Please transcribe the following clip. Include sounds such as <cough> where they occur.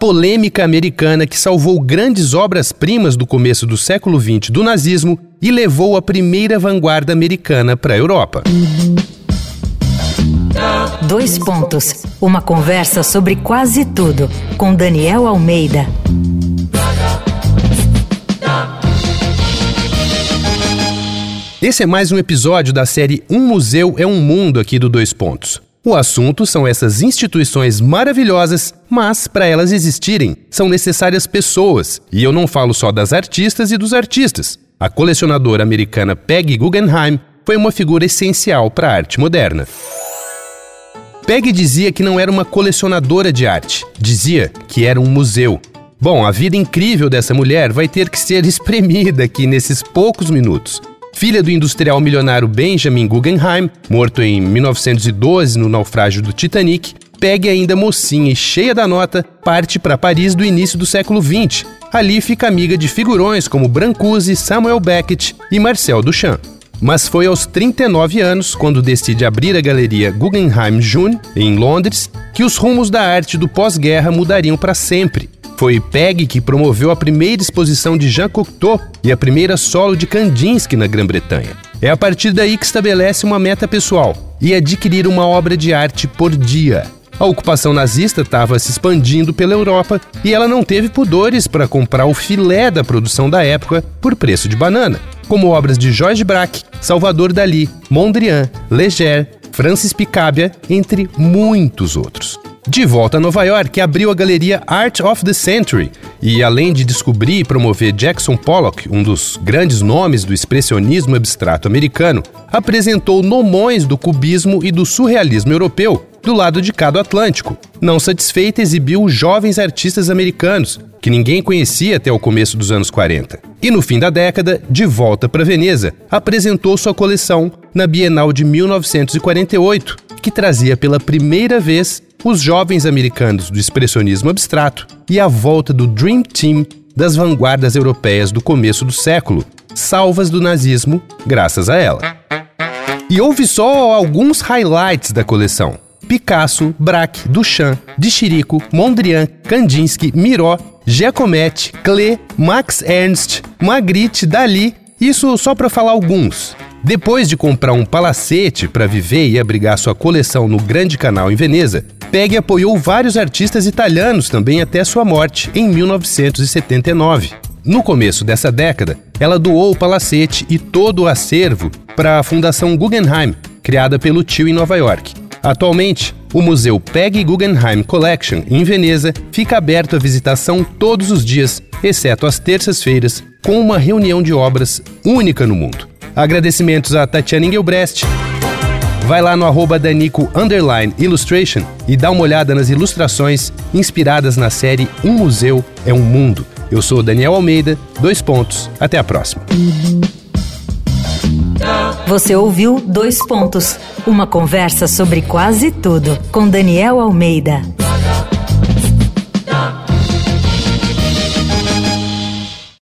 polêmica americana que salvou grandes obras-primas do começo do século XX do nazismo e levou a primeira vanguarda americana para a Europa. Dois pontos. Uma conversa sobre quase tudo com Daniel Almeida. Esse é mais um episódio da série Um Museu é um Mundo aqui do Dois Pontos. O assunto são essas instituições maravilhosas, mas para elas existirem, são necessárias pessoas. E eu não falo só das artistas e dos artistas. A colecionadora americana Peggy Guggenheim foi uma figura essencial para a arte moderna. Peggy dizia que não era uma colecionadora de arte, dizia que era um museu. Bom, a vida incrível dessa mulher vai ter que ser <laughs> espremida aqui nesses poucos minutos. Filha do industrial milionário Benjamin Guggenheim, morto em 1912 no naufrágio do Titanic, Peg ainda mocinha e cheia da nota, parte para Paris do início do século XX. Ali fica amiga de figurões como Brancusi, Samuel Beckett e Marcel Duchamp. Mas foi aos 39 anos, quando decide abrir a galeria Guggenheim June, em Londres, que os rumos da arte do pós-guerra mudariam para sempre. Foi Peg que promoveu a primeira exposição de Jean Cocteau e a primeira solo de Kandinsky na Grã-Bretanha. É a partir daí que estabelece uma meta pessoal e adquirir uma obra de arte por dia. A ocupação nazista estava se expandindo pela Europa e ela não teve pudores para comprar o filé da produção da época por preço de banana, como obras de Georges Braque, Salvador Dali, Mondrian, Leger, Francis Picabia, entre muitos outros. De volta a Nova York, abriu a galeria Art of the Century e, além de descobrir e promover Jackson Pollock, um dos grandes nomes do expressionismo abstrato americano, apresentou nomões do cubismo e do surrealismo europeu do lado de cada Atlântico. Não satisfeita, exibiu jovens artistas americanos, que ninguém conhecia até o começo dos anos 40. E no fim da década, de volta para Veneza, apresentou sua coleção na Bienal de 1948, que trazia pela primeira vez os jovens americanos do expressionismo abstrato e a volta do Dream Team das vanguardas europeias do começo do século, salvas do nazismo graças a ela. E houve só alguns highlights da coleção. Picasso, Braque, Duchamp, De Chirico, Mondrian, Kandinsky, Miró, Giacometti, Klee, Max Ernst, Magritte, Dali, isso só para falar alguns. Depois de comprar um palacete para viver e abrigar sua coleção no Grande Canal em Veneza, Peggy apoiou vários artistas italianos também até sua morte, em 1979. No começo dessa década, ela doou o palacete e todo o acervo para a Fundação Guggenheim, criada pelo tio em Nova York. Atualmente, o Museu Peggy Guggenheim Collection, em Veneza, fica aberto à visitação todos os dias, exceto às terças-feiras, com uma reunião de obras única no mundo. Agradecimentos a Tatiana Engelbrecht, Vai lá no arroba Danico Illustration e dá uma olhada nas ilustrações inspiradas na série Um Museu é um Mundo. Eu sou Daniel Almeida, dois pontos. Até a próxima. Você ouviu Dois Pontos uma conversa sobre quase tudo com Daniel Almeida.